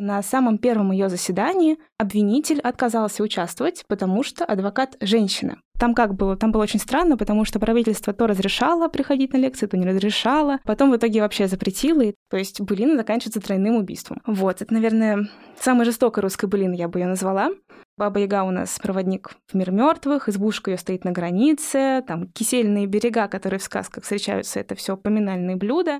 На самом первом ее заседании обвинитель отказался участвовать, потому что адвокат женщина. Там как было? Там было очень странно, потому что правительство то разрешало приходить на лекции, то не разрешало. Потом в итоге вообще запретило. И, то есть былина заканчивается тройным убийством. Вот, это, наверное, самая жестокая русская былина, я бы ее назвала. Баба Яга у нас проводник в мир мертвых, избушка ее стоит на границе, там кисельные берега, которые в сказках встречаются, это все поминальные блюда.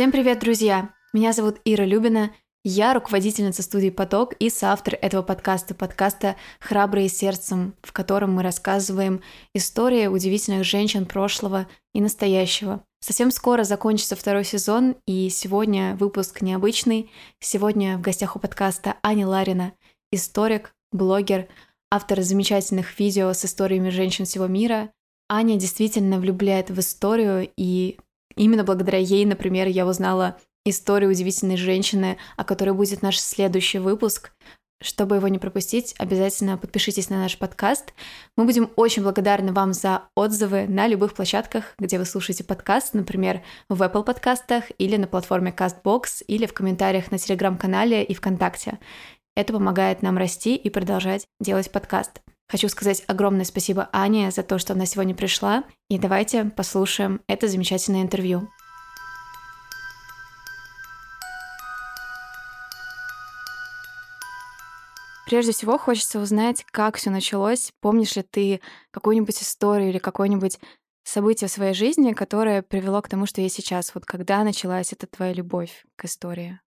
Всем привет, друзья! Меня зовут Ира Любина, я руководительница студии «Поток» и соавтор этого подкаста, подкаста «Храбрые сердцем», в котором мы рассказываем истории удивительных женщин прошлого и настоящего. Совсем скоро закончится второй сезон, и сегодня выпуск необычный. Сегодня в гостях у подкаста Аня Ларина, историк, блогер, автор замечательных видео с историями женщин всего мира. Аня действительно влюбляет в историю и Именно благодаря ей, например, я узнала историю удивительной женщины, о которой будет наш следующий выпуск. Чтобы его не пропустить, обязательно подпишитесь на наш подкаст. Мы будем очень благодарны вам за отзывы на любых площадках, где вы слушаете подкаст, например, в Apple подкастах или на платформе CastBox или в комментариях на телеграм-канале и ВКонтакте. Это помогает нам расти и продолжать делать подкаст. Хочу сказать огромное спасибо Ане за то, что она сегодня пришла. И давайте послушаем это замечательное интервью. Прежде всего, хочется узнать, как все началось. Помнишь ли ты какую-нибудь историю или какое-нибудь событие в своей жизни, которое привело к тому, что я сейчас? Вот когда началась эта твоя любовь к истории?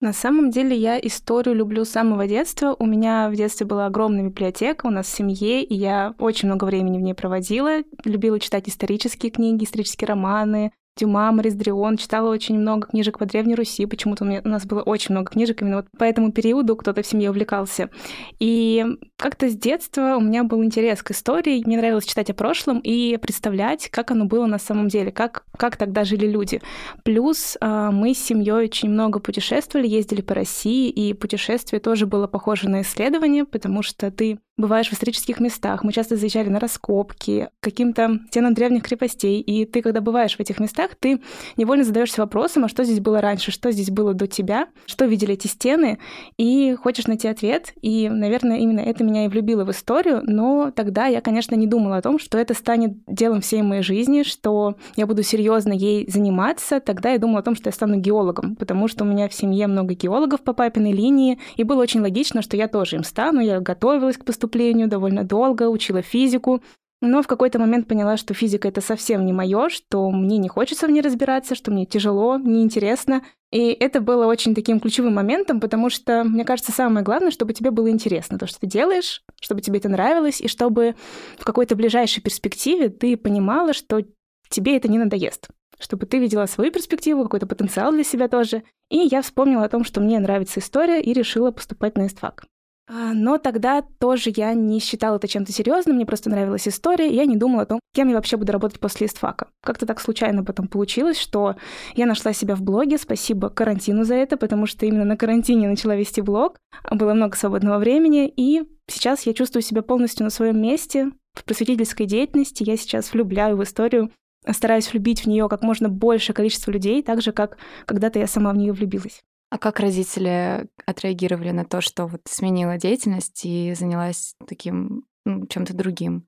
На самом деле я историю люблю с самого детства. У меня в детстве была огромная библиотека у нас в семье, и я очень много времени в ней проводила. Любила читать исторические книги, исторические романы, Дюма, Морис Дрион, читала очень много книжек по Древней Руси, почему-то у, у нас было очень много книжек, именно вот по этому периоду кто-то в семье увлекался. И как-то с детства у меня был интерес к истории, мне нравилось читать о прошлом и представлять, как оно было на самом деле, как, как тогда жили люди. Плюс э, мы с семьей очень много путешествовали, ездили по России, и путешествие тоже было похоже на исследование, потому что ты бываешь в исторических местах. Мы часто заезжали на раскопки, каким-то стенам древних крепостей. И ты, когда бываешь в этих местах, ты невольно задаешься вопросом, а что здесь было раньше, что здесь было до тебя, что видели эти стены, и хочешь найти ответ. И, наверное, именно это меня и влюбило в историю. Но тогда я, конечно, не думала о том, что это станет делом всей моей жизни, что я буду серьезно ей заниматься. Тогда я думала о том, что я стану геологом, потому что у меня в семье много геологов по папиной линии, и было очень логично, что я тоже им стану. Я готовилась к поступлению поступлению довольно долго, учила физику, но в какой-то момент поняла, что физика это совсем не мое, что мне не хочется в ней разбираться, что мне тяжело, неинтересно. И это было очень таким ключевым моментом, потому что, мне кажется, самое главное, чтобы тебе было интересно то, что ты делаешь, чтобы тебе это нравилось, и чтобы в какой-то ближайшей перспективе ты понимала, что тебе это не надоест чтобы ты видела свою перспективу, какой-то потенциал для себя тоже. И я вспомнила о том, что мне нравится история, и решила поступать на ИСТФАК. А, но тогда тоже я не считала это чем-то серьезным, мне просто нравилась история, и я не думала о том, кем я вообще буду работать после истфака. Как-то так случайно потом получилось, что я нашла себя в блоге, спасибо карантину за это, потому что именно на карантине начала вести блог, было много свободного времени, и сейчас я чувствую себя полностью на своем месте в просветительской деятельности, я сейчас влюбляю в историю, стараюсь влюбить в нее как можно большее количество людей, так же, как когда-то я сама в нее влюбилась. А как родители отреагировали на то, что вот сменила деятельность и занялась таким ну, чем-то другим?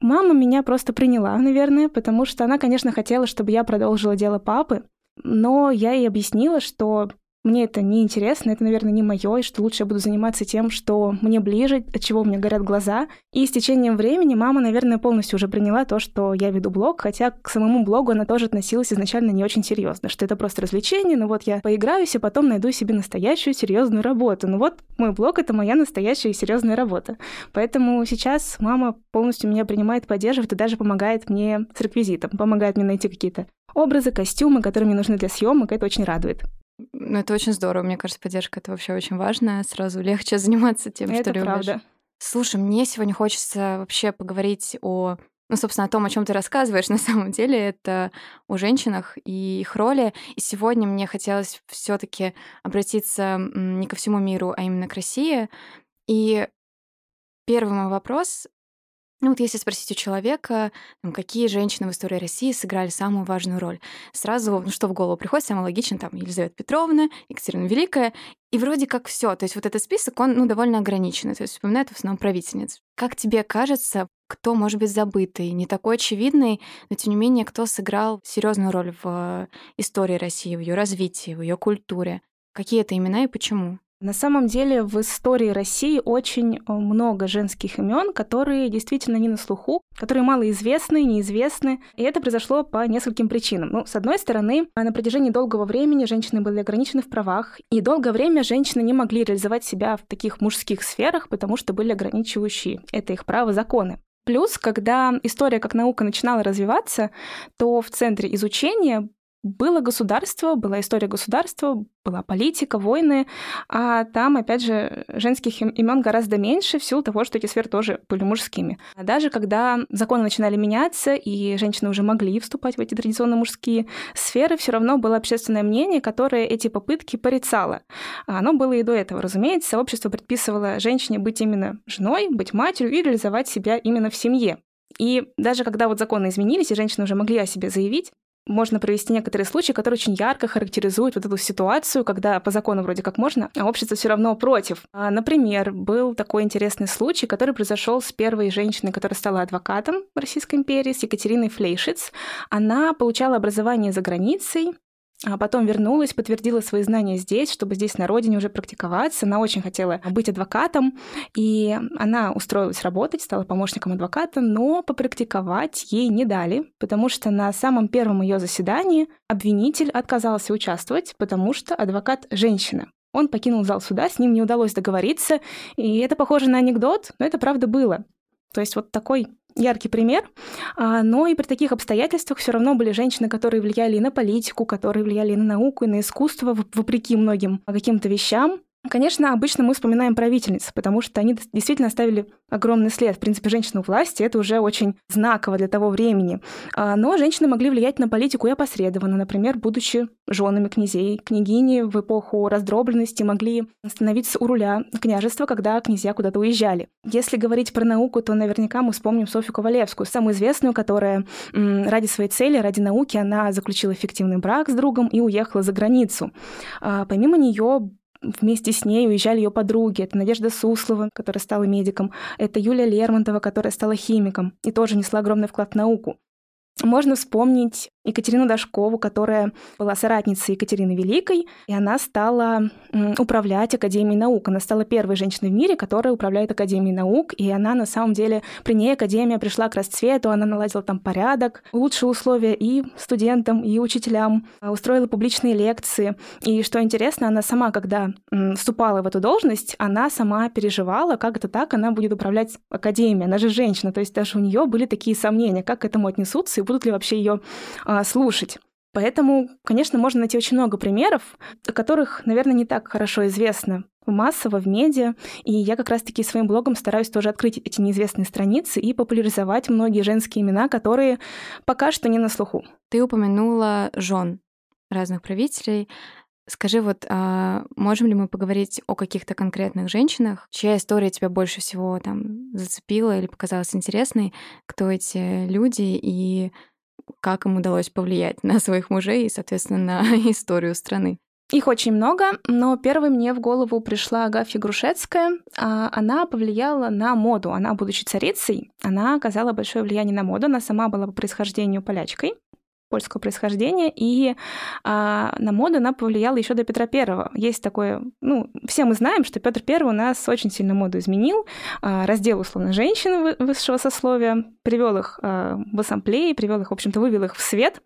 Мама меня просто приняла, наверное, потому что она, конечно, хотела, чтобы я продолжила дело папы, но я ей объяснила, что мне это не интересно, это, наверное, не мое, и что лучше я буду заниматься тем, что мне ближе, от чего у меня горят глаза. И с течением времени мама, наверное, полностью уже приняла то, что я веду блог, хотя к самому блогу она тоже относилась изначально не очень серьезно, что это просто развлечение, ну вот я поиграюсь, и потом найду себе настоящую серьезную работу. Ну вот мой блог — это моя настоящая и серьезная работа. Поэтому сейчас мама полностью меня принимает, поддерживает и даже помогает мне с реквизитом, помогает мне найти какие-то образы, костюмы, которые мне нужны для съемок, это очень радует. Ну, это очень здорово. Мне кажется, поддержка это вообще очень важно. Сразу легче заниматься тем, это что любишь. правда. Слушай, мне сегодня хочется вообще поговорить о ну, собственно, о том, о чем ты рассказываешь, на самом деле, это о женщинах и их роли. И сегодня мне хотелось все-таки обратиться не ко всему миру, а именно к России. И первый мой вопрос Ну вот если спросить у человека, там, какие женщины в истории России сыграли самую важную роль, сразу ну, что в голову приходит, самое логичное, там Елизавета Петровна, Екатерина Великая, и вроде как все. То есть вот этот список, он ну, довольно ограниченный, то есть вспоминает в основном правительниц. Как тебе кажется, кто может быть забытый, не такой очевидный, но тем не менее, кто сыграл серьезную роль в истории России, в ее развитии, в ее культуре? Какие это имена и почему? На самом деле в истории России очень э, много женских имен, которые действительно не на слуху, которые малоизвестны, неизвестны. И это произошло по нескольким причинам. Ну, с одной стороны, на протяжении долгого времени женщины были ограничены в правах, и долгое время женщины не могли реализовать себя в таких мужских сферах, потому что были ограничивающие это их право законы. Плюс, когда история как наука начинала развиваться, то в центре изучения было государство, была история государства, была политика, войны, а там, опять же, женских имен гораздо меньше в силу того, что эти сферы тоже были мужскими. А даже когда законы начинали меняться, и женщины уже могли вступать в эти традиционно мужские сферы, все равно было общественное мнение, которое эти попытки порицало. Оно было и до этого, разумеется. Общество предписывало женщине быть именно женой, быть матерью и реализовать себя именно в семье. И даже когда вот законы изменились, и женщины уже могли о себе заявить, можно провести некоторые случаи, которые очень ярко характеризуют вот эту ситуацию, когда по закону вроде как можно, а общество все равно против. А, например, был такой интересный случай, который произошел с первой женщиной, которая стала адвокатом в Российской империи, с Екатериной Флейшиц. Она получала образование за границей, а потом вернулась, подтвердила свои знания здесь, чтобы здесь на родине уже практиковаться. Она очень хотела быть адвокатом, и она устроилась работать, стала помощником адвоката, но попрактиковать ей не дали, потому что на самом первом ее заседании обвинитель отказался участвовать, потому что адвокат женщина. Он покинул зал суда, с ним не удалось договориться, и это похоже на анекдот, но это правда было. То есть вот такой яркий пример. А, но и при таких обстоятельствах все равно были женщины, которые влияли и на политику, которые влияли и на науку, и на искусство, вопреки многим каким-то вещам. Конечно, обычно мы вспоминаем правительниц, потому что они действительно оставили огромный след. В принципе, женщины власти — это уже очень знаково для того времени. А, но женщины могли влиять на политику и опосредованно. Например, будучи женами князей, княгини в эпоху раздробленности могли становиться у руля княжества, когда князья куда-то уезжали. Если говорить про науку, то наверняка мы вспомним Софью Ковалевскую, самую известную, которая ради своей цели, ради науки, она заключила эффективный брак с другом и уехала за границу. А, помимо нее вместе с ней уезжали ее подруги. Это Надежда Суслова, которая стала медиком. Это Юлия Лермонтова, которая стала химиком и тоже несла огромный вклад в науку. Можно вспомнить Екатерину Дашкову, которая была соратницей Екатерины Великой, и она стала управлять Академией наук. Она стала первой женщиной в мире, которая управляет Академией наук, и она на самом деле, при ней Академия пришла к расцвету, она наладила там порядок, улучшила условия и студентам, и учителям, а, устроила публичные лекции. И что интересно, она сама, когда вступала в эту должность, она сама переживала, как это так, она будет управлять Академией, она же женщина, то есть даже у нее были такие сомнения, как к этому отнесутся, и будут ли вообще ее а, слушать. Поэтому, конечно, можно найти очень много примеров, о которых, наверное, не так хорошо известно массово в медиа, и я как раз-таки своим блогом стараюсь тоже открыть эти неизвестные страницы и популяризовать многие женские имена, которые пока что не на слуху. Ты упомянула жен разных правителей. Скажи, вот а можем ли мы поговорить о каких-то конкретных женщинах, чья история тебя больше всего там зацепила или показалась интересной? Кто эти люди и как им удалось повлиять на своих мужей и, соответственно, на историю страны. Их очень много, но первой мне в голову пришла Агафья Грушецкая. А, она повлияла на моду. Она, будучи царицей, она оказала большое влияние на моду. Она сама была по происхождению полячкой польского происхождения, и а, на моду она повлияла еще до Петра Первого. Есть такое, ну, все мы знаем, что Петр Первый у нас очень сильно моду изменил, а, раздел условно женщин высшего сословия, привел их а, в ассамблеи, привел их, в общем-то, вывел их в свет.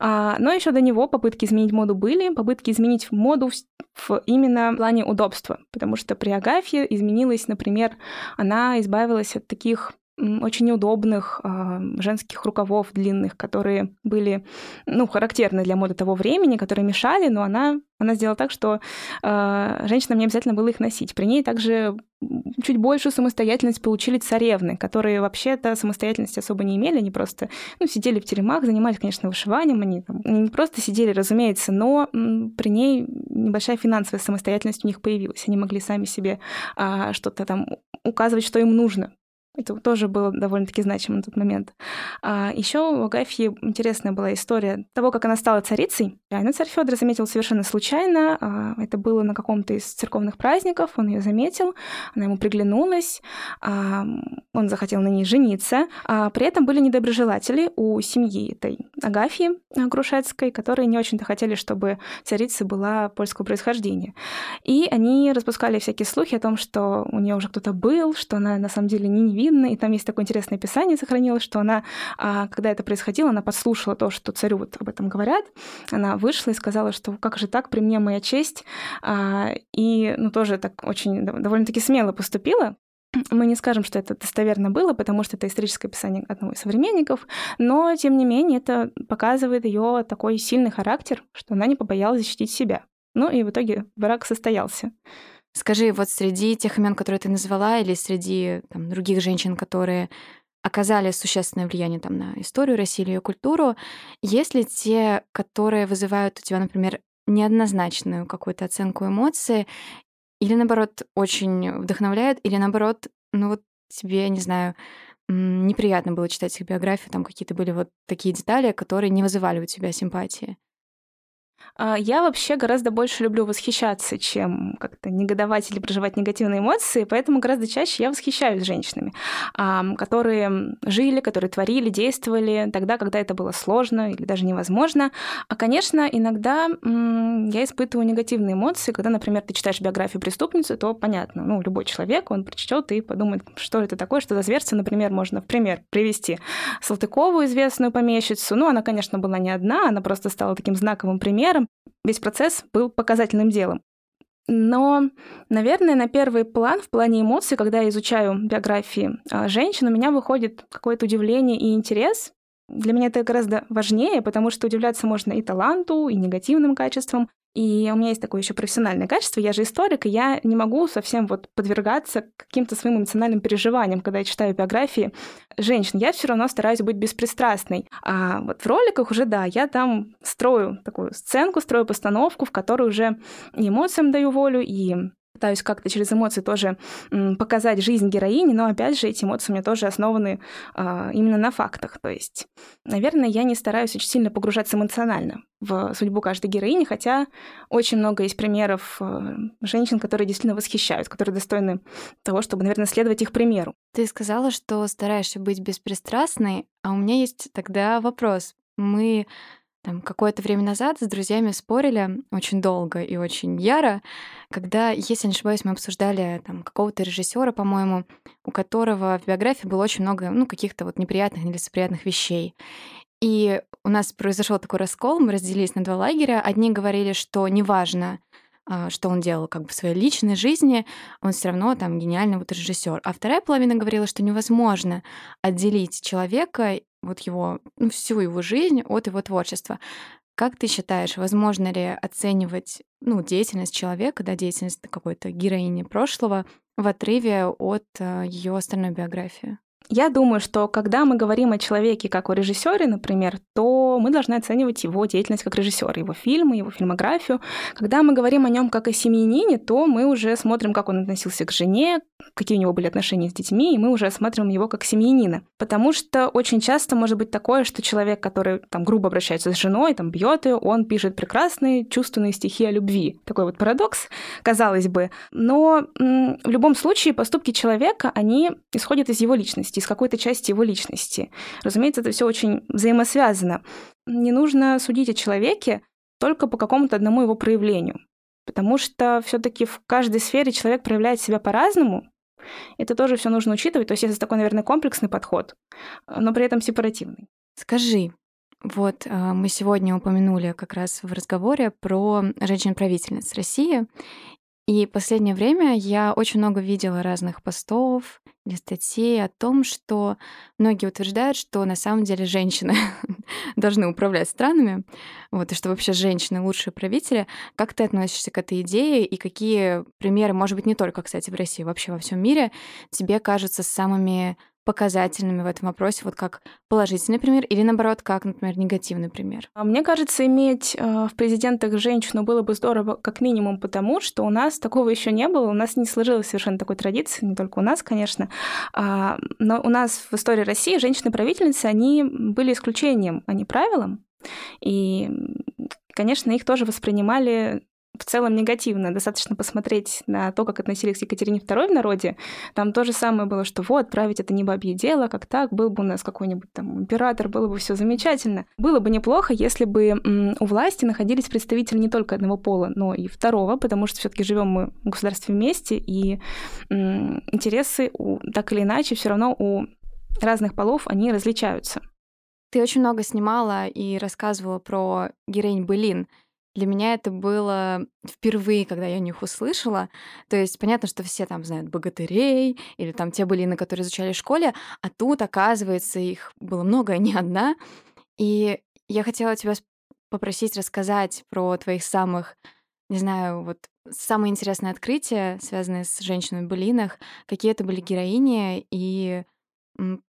А, но еще до него попытки изменить моду были, попытки изменить моду в, в именно плане удобства, потому что при Агафье изменилась, например, она избавилась от таких очень неудобных э, женских рукавов длинных, которые были, ну, характерны для моды того времени, которые мешали, но она, она сделала так, что э, женщинам не обязательно было их носить. При ней также чуть большую самостоятельность получили царевны, которые вообще-то самостоятельности особо не имели, они просто ну, сидели в теремах, занимались, конечно, вышиванием, они там, не просто сидели, разумеется, но при ней небольшая финансовая самостоятельность у них появилась, они могли сами себе а, что-то там указывать, что им нужно Это тоже было довольно-таки значимо на тот момент. А еще у Агафьи интересная была история того, как она стала царицей. Она царь Федор заметил совершенно случайно. А, это было на каком-то из церковных праздников. Он ее заметил, она ему приглянулась. А, он захотел на ней жениться. А при этом были недоброжелатели у семьи этой Агафьи Грушецкой, которые не очень-то хотели, чтобы царица была польского происхождения. И они распускали всякие слухи о том, что у нее уже кто-то был, что она на самом деле не невинна, и там есть такое интересное описание сохранилось, что она, а, когда это происходило, она подслушала то, что царю вот об этом говорят, она вышла и сказала, что как же так, при мне моя честь, а, и, ну, тоже так очень довольно-таки смело поступила, мы не скажем, что это достоверно было, потому что это историческое описание одного из современников, но, тем не менее, это показывает ее такой сильный характер, что она не побоялась защитить себя. Ну и в итоге брак состоялся. Скажи, вот среди тех имен, которые ты назвала, или среди там, других женщин, которые оказали существенное влияние там, на историю России или ее культуру, есть ли те, которые вызывают у тебя, например, неоднозначную какую-то оценку эмоций, или наоборот очень вдохновляют, или наоборот, ну вот тебе, не знаю, неприятно было читать их биографию, там какие-то были вот такие детали, которые не вызывали у тебя симпатии? А, я вообще гораздо больше люблю восхищаться, чем как-то негодовать или проживать негативные эмоции, поэтому гораздо чаще я восхищаюсь женщинами, которые жили, которые творили, действовали тогда, когда это было сложно или даже невозможно. А, конечно, иногда я испытываю негативные эмоции, когда, например, ты читаешь биографию преступницы, то понятно, ну, любой человек, он прочтет и подумает, что это такое, что за зверство, например, можно в пример привести Салтыкову, известную помещицу. Ну, она, конечно, была не одна, она просто стала таким знаковым примером, примером, весь процесс был показательным делом. Но, наверное, на первый план, в плане эмоций, когда я изучаю биографии а, женщин, у меня выходит какое-то удивление и интерес. Для меня это гораздо важнее, потому что удивляться можно и таланту, и негативным качествам, и у меня есть такое еще профессиональное качество, я же историк, и я не могу совсем вот подвергаться каким-то своим эмоциональным переживаниям, когда я читаю биографии женщин. Я все равно стараюсь быть беспристрастной. А вот в роликах уже, да, я там строю такую сценку, строю постановку, в которой уже и эмоциям даю волю, и пытаюсь как-то через эмоции тоже показать жизнь героини, но опять же эти эмоции у меня тоже основаны э, именно на фактах. То есть, наверное, я не стараюсь очень сильно погружаться эмоционально в судьбу каждой героини, хотя очень много есть примеров э, женщин, которые действительно восхищают, которые достойны того, чтобы, наверное, следовать их примеру. Ты сказала, что стараешься быть беспристрастной, а у меня есть тогда вопрос. Мы там какое-то время назад с друзьями спорили очень долго и очень яро, когда, если не ошибаюсь, мы обсуждали там какого-то режиссера, по-моему, у которого в биографии было очень много, ну, каких-то вот неприятных, нелицеприятных вещей. И у нас произошел такой раскол, мы разделились на два лагеря. Одни говорили, что неважно, а, что он делал как бы в своей личной жизни, он все равно там гениальный вот режиссер. А вторая половина говорила, что невозможно отделить человека вот его, ну, всю его жизнь от его творчества. Как ты считаешь, возможно ли оценивать ну, деятельность человека, да, деятельность какой-то героини прошлого в отрыве от э, ее остальной биографии? Я думаю, что когда мы говорим о человеке как о режиссере, например, то мы должны оценивать его деятельность как режиссера, его фильмы, его фильмографию. Когда мы говорим о нем как о семьянине, то мы уже смотрим, как он относился к жене, какие у него были отношения с детьми, и мы уже смотрим его как семьянина. Потому что очень часто может быть такое, что человек, который там грубо обращается с женой, там бьет ее, он пишет прекрасные чувственные стихи о любви. Такой вот парадокс, казалось бы. Но в любом случае поступки человека, они исходят из его личности из какой-то части его личности. Разумеется, это все очень взаимосвязано. Не нужно судить о человеке только по какому-то одному его проявлению. Потому что все-таки в каждой сфере человек проявляет себя по-разному. Это тоже все нужно учитывать. То есть это такой, наверное, комплексный подход, но при этом сепаративный. Скажи, вот а, мы сегодня упомянули как раз в разговоре про женщин-правительниц России, и последнее время я очень много видела разных постов или статей о том, что многие утверждают, что на самом деле женщины должны управлять странами, вот, и что вообще женщины лучшие правители. Как ты относишься к этой идее и какие примеры, может быть, не только, кстати, в России, вообще во всем мире, тебе кажутся самыми показательными в этом вопросе, вот как положительный пример или наоборот, как, например, негативный пример? А мне кажется, иметь э, в президентах женщину было бы здорово как минимум потому, что у нас такого еще не было, у нас не сложилось совершенно такой традиции, не только у нас, конечно, а, но у нас в истории России женщины-правительницы, они были исключением, а не правилом, и, конечно, их тоже воспринимали в целом негативно. Достаточно посмотреть на то, как относились к Екатерине II в народе. Там то же самое было, что вот, править это не бабье дело, как так, был бы у нас какой-нибудь там император, было бы все замечательно. Было бы неплохо, если бы у власти находились представители не только одного пола, но и второго, потому что все-таки живем мы в государстве вместе, и интересы у, так или иначе все равно у разных полов они различаются. Ты очень много снимала и рассказывала про героинь Былин. Для меня это было впервые, когда я о них услышала. То есть понятно, что все там знают богатырей или там те былины, которые изучали в школе, а тут, оказывается, их было много, а не одна. И я хотела тебя попросить рассказать про твоих самых, не знаю, вот самые интересные открытия, связанные с женщинами в былинах, какие это были героини и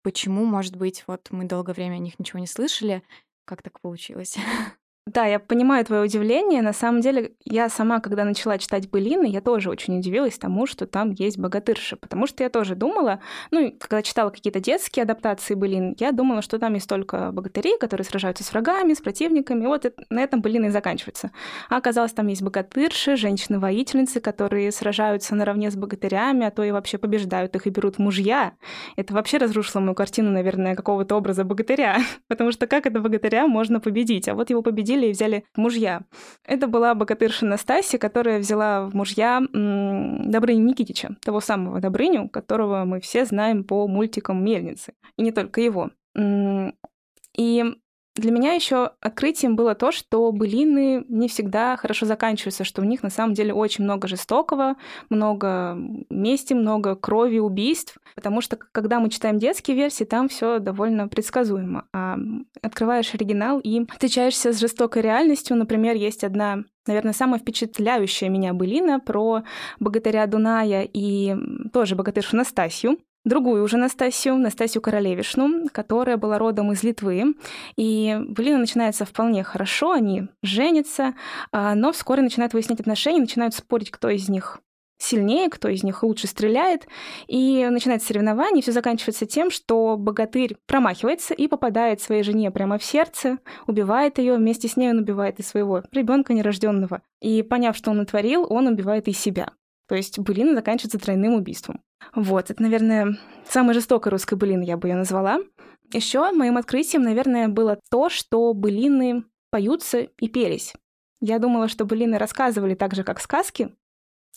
почему, может быть, вот мы долгое время о них ничего не слышали, как так получилось? Да, я понимаю твое удивление. На самом деле, я сама, когда начала читать былины, я тоже очень удивилась тому, что там есть богатырши, потому что я тоже думала, ну, когда читала какие-то детские адаптации былин, я думала, что там есть только богатыри, которые сражаются с врагами, с противниками, вот это, на этом былины и заканчиваются. А оказалось, там есть богатырши, женщины-воительницы, которые сражаются наравне с богатырями, а то и вообще побеждают их и берут мужья. Это вообще разрушило мою картину, наверное, какого-то образа богатыря, потому что как это богатыря можно победить? А вот его победили посадили и взяли мужья. Это была богатырша Настасья, которая взяла в мужья Добрыню Никитича, того самого Добрыню, которого мы все знаем по мультикам «Мельницы». И не только его. И для меня еще открытием было то, что былины не всегда хорошо заканчиваются, что у них на самом деле очень много жестокого, много мести, много крови, убийств, потому что когда мы читаем детские версии, там все довольно предсказуемо. А открываешь оригинал и встречаешься с жестокой реальностью. Например, есть одна наверное, самая впечатляющая меня былина про богатыря Дуная и тоже богатыршу Настасью другую уже Настасью, Настасью Королевишну, которая была родом из Литвы. И Былина начинается вполне хорошо, они женятся, а, но вскоре начинают выяснять отношения, начинают спорить, кто из них сильнее, кто из них лучше стреляет. И начинается соревнование, и все заканчивается тем, что богатырь промахивается и попадает своей жене прямо в сердце, убивает ее, вместе с ней он убивает и своего ребенка нерожденного. И поняв, что он натворил, он убивает и себя. То есть былина заканчивается тройным убийством. Вот, это, наверное, самая жестокая русская былина, я бы ее назвала. Еще моим открытием, наверное, было то, что былины поются и пелись. Я думала, что былины рассказывали так же, как сказки,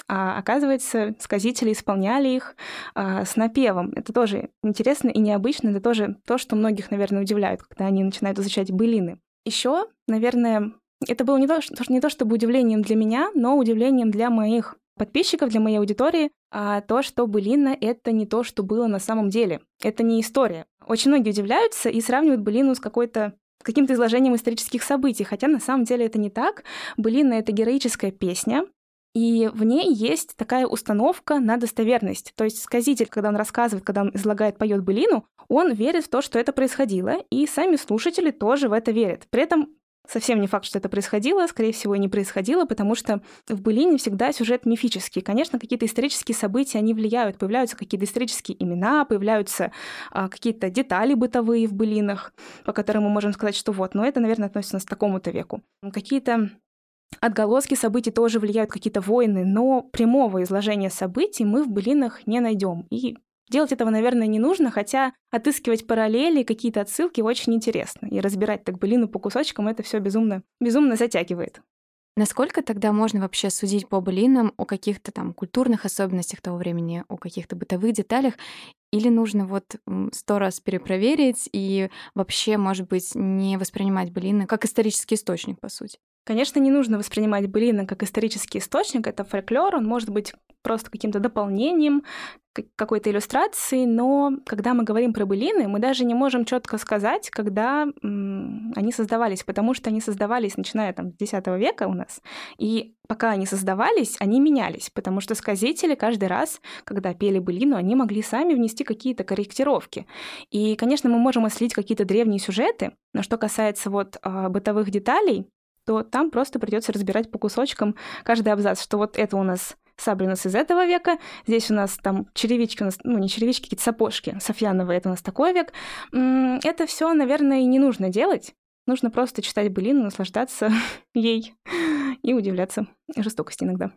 а оказывается, сказители исполняли их а, с напевом. Это тоже интересно и необычно. Это тоже то, что многих, наверное, удивляет, когда они начинают изучать былины. Еще, наверное, это было не то, что, не то чтобы удивлением для меня, но удивлением для моих подписчиков, для моей аудитории, а то, что былина — это не то, что было на самом деле. Это не история. Очень многие удивляются и сравнивают былину с какой-то каким-то изложением исторических событий, хотя на самом деле это не так. Былина — это героическая песня, и в ней есть такая установка на достоверность. То есть сказитель, когда он рассказывает, когда он излагает, поет былину, он верит в то, что это происходило, и сами слушатели тоже в это верят. При этом Совсем не факт, что это происходило, скорее всего, и не происходило, потому что в былине всегда сюжет мифический. Конечно, какие-то исторические события, они влияют, появляются какие-то исторические имена, появляются а, какие-то детали бытовые в былинах, по которым мы можем сказать, что вот, но это, наверное, относится к такому-то веку. Какие-то Отголоски событий тоже влияют какие-то войны, но прямого изложения событий мы в былинах не найдем. И Делать этого, наверное, не нужно, хотя отыскивать параллели, какие-то отсылки очень интересно. И разбирать так былину по кусочкам это все безумно, безумно затягивает. Насколько тогда можно вообще судить по былинам о каких-то там культурных особенностях того времени, о каких-то бытовых деталях? Или нужно вот сто раз перепроверить и вообще, может быть, не воспринимать былины как исторический источник, по сути? Конечно, не нужно воспринимать былины как исторический источник. Это фольклор, он может быть просто каким-то дополнением, какой-то иллюстрации, но когда мы говорим про былины, мы даже не можем четко сказать, когда они создавались, потому что они создавались, начиная там с X века у нас, и пока они создавались, они менялись, потому что сказители каждый раз, когда пели былину, они могли сами внести какие-то корректировки. И, конечно, мы можем ослить какие-то древние сюжеты, но что касается вот э, бытовых деталей, то там просто придется разбирать по кусочкам каждый абзац, что вот это у нас сабли из этого века, здесь у нас там черевички, у нас, ну не черевички, какие-то сапожки, Софьяновые, это у нас такой век. Это все, наверное, и не нужно делать. Нужно просто читать былину, наслаждаться ей и удивляться жестокости иногда.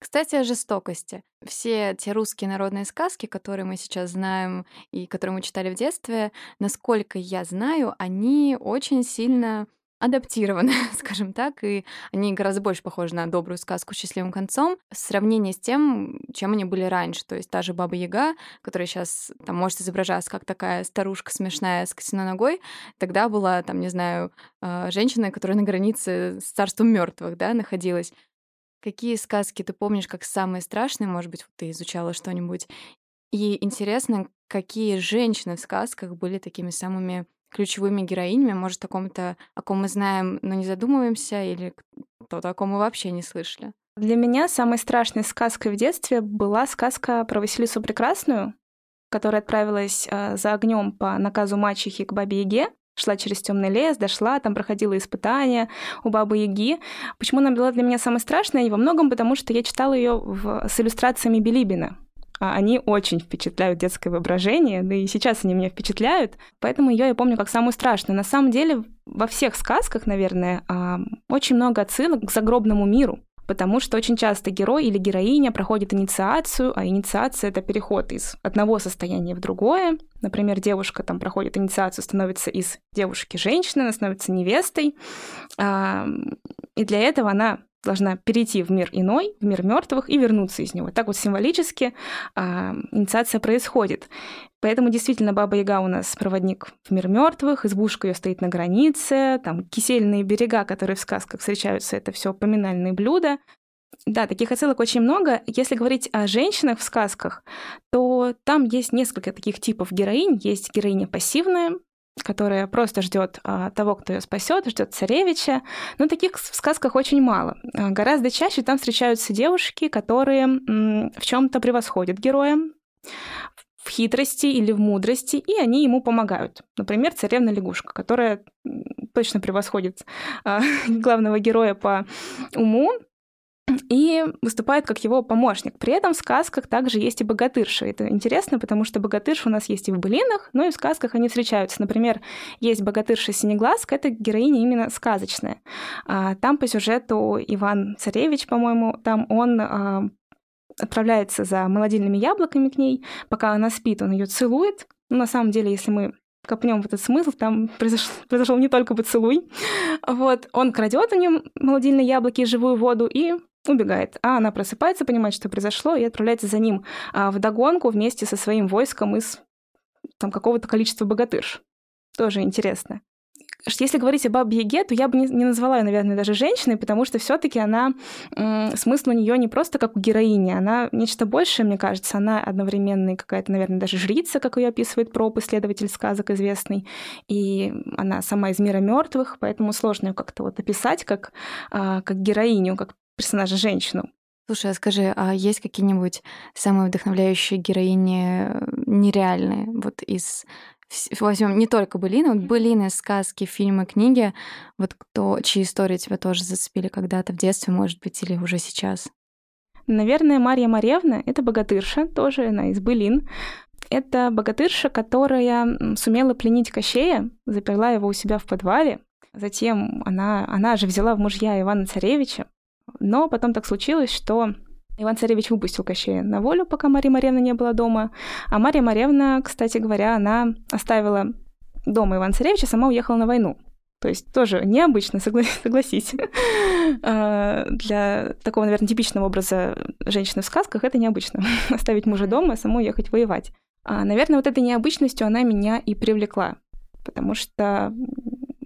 Кстати, о жестокости. Все те русские народные сказки, которые мы сейчас знаем и которые мы читали в детстве, насколько я знаю, они очень сильно адаптированы, скажем так, и они гораздо больше похожи на добрую сказку с счастливым концом в сравнении с тем, чем они были раньше. То есть та же Баба Яга, которая сейчас там может изображаться как такая старушка смешная с костяной ногой, тогда была, там, не знаю, а, женщина, которая на границе с царством мертвых, да, находилась. Какие сказки ты помнишь как самые страшные? Может быть, ты изучала что-нибудь? И интересно, какие женщины в сказках были такими самыми ключевыми героинями, может, о ком-то, о ком мы знаем, но не задумываемся, или кто-то, о ком мы вообще не слышали? Для меня самой страшной сказкой в детстве была сказка про Василису Прекрасную, которая отправилась э, за огнем по наказу мачехи к бабе Яге, шла через темный лес, дошла, там проходила испытания у бабы Яги. Почему она была для меня самой страшной? И во многом потому, что я читала ее с иллюстрациями Билибина. А они очень впечатляют детское воображение, да и сейчас они меня впечатляют, поэтому ее я помню как самую страшную. На самом деле во всех сказках, наверное, очень много отсылок к загробному миру, потому что очень часто герой или героиня проходит инициацию, а инициация — это переход из одного состояния в другое. Например, девушка там проходит инициацию, становится из девушки женщиной, она становится невестой, и для этого она должна перейти в мир иной, в мир мертвых и вернуться из него. Так вот символически а, инициация происходит. Поэтому действительно Баба Яга у нас проводник в мир мертвых, избушка ее стоит на границе, там кисельные берега, которые в сказках встречаются, это все поминальные блюда. Да, таких отсылок очень много. Если говорить о женщинах в сказках, то там есть несколько таких типов героинь. Есть героиня пассивная, которая просто ждет а, того, кто ее спасет, ждет царевича. Но таких в сказках очень мало. А, гораздо чаще там встречаются девушки, которые м, в чем-то превосходят героя, в хитрости или в мудрости, и они ему помогают. Например, царевна лягушка, которая точно превосходит а, главного героя по уму, и выступает как его помощник. При этом в сказках также есть и богатырши. Это интересно, потому что богатырши у нас есть и в былинах, но и в сказках они встречаются. Например, есть богатырша Синеглазка, это героиня именно сказочная. А, там по сюжету Иван Царевич, по-моему, там он а, отправляется за молодильными яблоками к ней, пока она спит, он ее целует. Но на самом деле, если мы копнем в этот смысл, там произошел, произошел не только поцелуй. Вот, он крадет у нее молодильные яблоки и живую воду и убегает. А она просыпается, понимает, что произошло, и отправляется за ним а, в догонку вместе со своим войском из там какого-то количества богатырш. Тоже интересно. Если говорить о Бабе Яге, то я бы не, не назвала ее, наверное, даже женщиной, потому что все таки она, смысл у нее не просто как у героини, она нечто большее, мне кажется. Она одновременно какая-то, наверное, даже жрица, как ее описывает Проб, исследователь сказок известный. И она сама из мира мертвых, поэтому сложно ее как-то вот описать как, а, как героиню, как персонажа женщину. Слушай, а скажи, а есть какие-нибудь самые вдохновляющие героини э, нереальные? Вот из возьмем не только былины, вот былины, сказки, фильмы, книги, вот кто, чьи истории тебя тоже зацепили когда-то в детстве, может быть, или уже сейчас? Наверное, Марья Маревна — это богатырша, тоже она из былин. Это богатырша, которая сумела пленить Кощея, заперла его у себя в подвале. Затем она, она же взяла в мужья Ивана Царевича, но потом так случилось, что Иван Царевич выпустил Кощея на волю, пока Мария Марьевна не была дома. А Мария Марьевна, кстати говоря, она оставила дома Ивана Царевича, сама уехала на войну. То есть тоже необычно, согласись. А, для такого, наверное, типичного образа женщины в сказках это необычно. Оставить мужа дома, а саму уехать воевать. А, наверное, вот этой необычностью она меня и привлекла. Потому что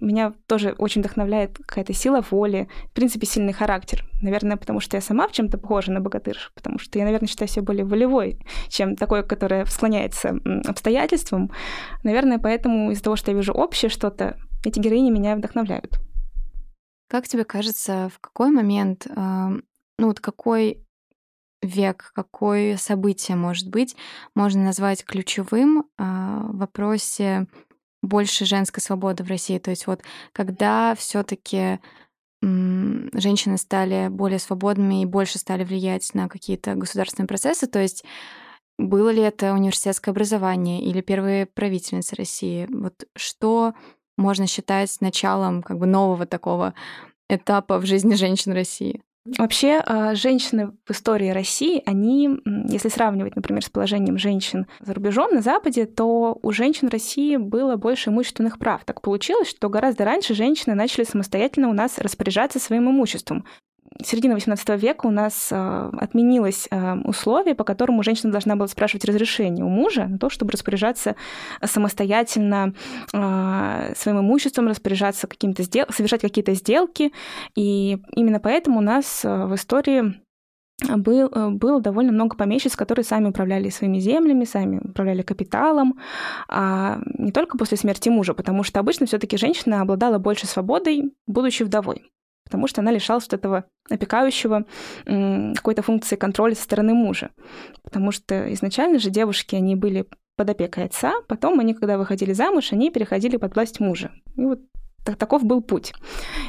меня тоже очень вдохновляет какая-то сила воли, в принципе, сильный характер. Наверное, потому что я сама в чем-то похожа на богатырш, потому что я, наверное, считаю себя более волевой, чем такой, которая склоняется обстоятельствам. Наверное, поэтому из-за того, что я вижу общее что-то, эти героини меня вдохновляют. Как тебе кажется, в какой момент, ну вот какой век, какое событие, может быть, можно назвать ключевым а, в вопросе больше женской свободы в России? То есть вот когда все таки женщины стали более свободными и больше стали влиять на какие-то государственные процессы, то есть было ли это университетское образование или первые правительницы России? Вот что можно считать началом как бы нового такого этапа в жизни женщин России? Вообще, а, женщины в истории России, они, если сравнивать, например, с положением женщин за рубежом, на Западе, то у женщин России было больше имущественных прав. Так получилось, что гораздо раньше женщины начали самостоятельно у нас распоряжаться своим имуществом середина XVIII века у нас э, отменилось э, условие, по которому женщина должна была спрашивать разрешение у мужа на то, чтобы распоряжаться самостоятельно э, своим имуществом, распоряжаться каким-то сдел... совершать какие-то сделки. И именно поэтому у нас в истории был, было довольно много помещиц, которые сами управляли своими землями, сами управляли капиталом, а не только после смерти мужа, потому что обычно все-таки женщина обладала больше свободой, будучи вдовой потому что она лишалась вот этого опекающего какой-то функции контроля со стороны мужа. Потому что изначально же девушки, они были под опекой отца, потом они, когда выходили замуж, они переходили под власть мужа. И вот так, таков был путь.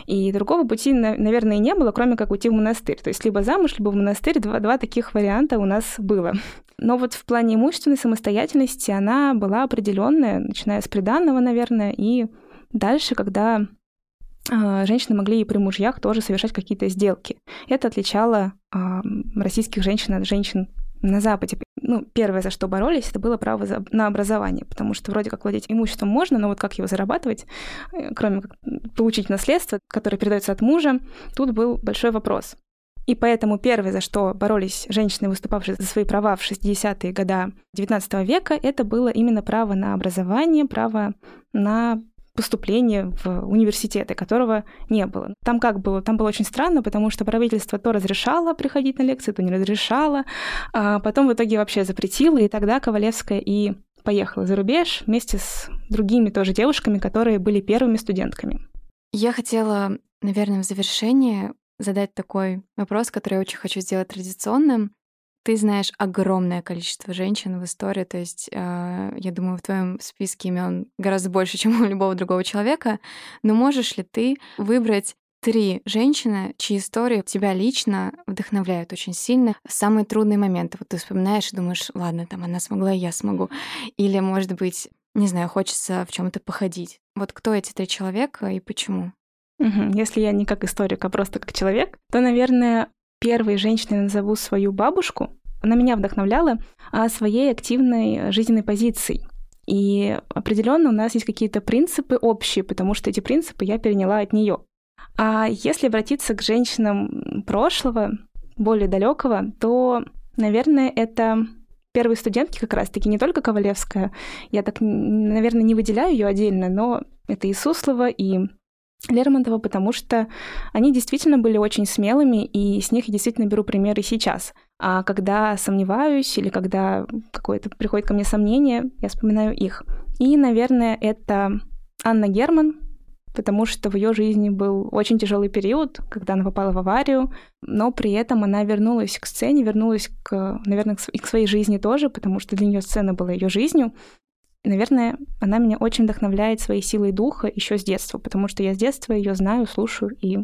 И другого пути, наверное, и не было, кроме как уйти в монастырь. То есть либо замуж, либо в монастырь. Два, два таких варианта у нас было. Но вот в плане имущественной самостоятельности она была определенная, начиная с приданного, наверное, и дальше, когда женщины могли и при мужьях тоже совершать какие-то сделки. Это отличало а, российских женщин от женщин на Западе. Ну, первое, за что боролись, это было право на образование, потому что вроде как владеть имуществом можно, но вот как его зарабатывать, э, кроме как получить наследство, которое передается от мужа, тут был большой вопрос. И поэтому первое, за что боролись женщины, выступавшие за свои права в 60-е годы XIX века, это было именно право на образование, право на поступления в университеты, которого не было. Там как было? Там было очень странно, потому что правительство то разрешало приходить на лекции, то не разрешало, а потом в итоге вообще запретило, и тогда Ковалевская и поехала за рубеж вместе с другими тоже девушками, которые были первыми студентками. Я хотела, наверное, в завершение задать такой вопрос, который я очень хочу сделать традиционным. Ты знаешь огромное количество женщин в истории, то есть, э, я думаю, в твоем списке имен гораздо больше, чем у любого другого человека. Но можешь ли ты выбрать три женщины, чьи истории тебя лично вдохновляют очень сильно самые трудные моменты? Вот ты вспоминаешь и думаешь, ладно, там она смогла, я смогу. Или, может быть, не знаю, хочется в чем то походить. Вот кто эти три человека и почему? Если я не как историк, а просто как человек, то, наверное, первой женщиной назову свою бабушку. Она меня вдохновляла а, своей активной жизненной позицией. И определенно у нас есть какие-то принципы общие, потому что эти принципы я переняла от нее. А если обратиться к женщинам прошлого, более далекого, то, наверное, это первые студентки как раз-таки не только Ковалевская. Я так, наверное, не выделяю ее отдельно, но это и Суслова, и Лермонтова, потому что они действительно были очень смелыми, и с них я действительно беру примеры сейчас. А когда сомневаюсь или когда какое-то приходит ко мне сомнение, я вспоминаю их. И, наверное, это Анна Герман, потому что в ее жизни был очень тяжелый период, когда она попала в аварию, но при этом она вернулась к сцене, вернулась к, наверное, к своей жизни тоже, потому что для нее сцена была ее жизнью, наверное, она меня очень вдохновляет своей силой духа еще с детства, потому что я с детства ее знаю, слушаю, и,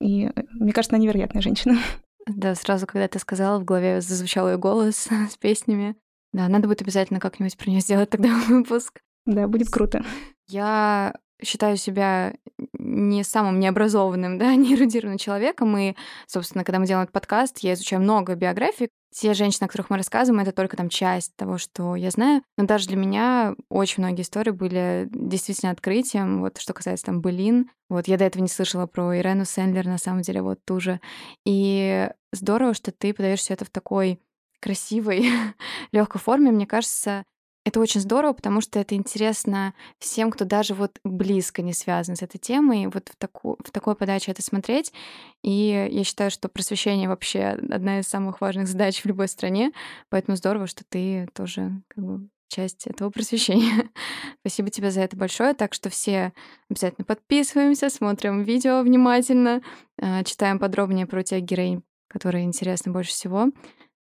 и мне кажется, она невероятная женщина. Да, сразу, когда ты сказала, в голове зазвучал ее голос с песнями. Да, надо будет обязательно как-нибудь про нее сделать тогда выпуск. Да, будет круто. Я считаю себя не самым необразованным, да, неэрудированным человеком. И, собственно, когда мы делаем этот подкаст, я изучаю много биографий. Те женщины, о которых мы рассказываем, это только там часть того, что я знаю. Но даже для меня очень многие истории были действительно открытием. Вот что касается там былин. Вот я до этого не слышала про Ирену Сэндлер, на самом деле, вот ту же. И здорово, что ты подаешь все это в такой красивой, легкой форме. Мне кажется, Это очень здорово, потому что это интересно всем, кто даже вот близко не связан с этой темой, вот в, таку, в такой подаче это смотреть. И я считаю, что просвещение вообще одна из самых важных задач в любой стране, поэтому здорово, что ты тоже как бы часть этого просвещения. Спасибо тебе за это большое. Так что все обязательно подписываемся, смотрим видео внимательно, а, читаем подробнее про тех героинь, которые интересны больше всего.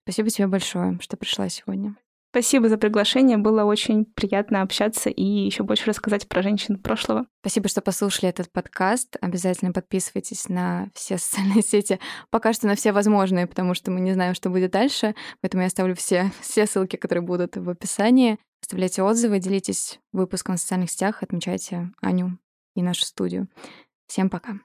Спасибо тебе большое, что пришла сегодня. Спасибо за приглашение. Было очень приятно общаться и еще больше рассказать про женщин прошлого. Спасибо, что послушали этот подкаст. Обязательно подписывайтесь на все социальные сети. Пока что на все возможные, потому что мы не знаем, что будет дальше. Поэтому я оставлю все, все ссылки, которые будут в описании. Оставляйте отзывы, делитесь выпуском в социальных сетях, отмечайте Аню и нашу студию. Всем пока.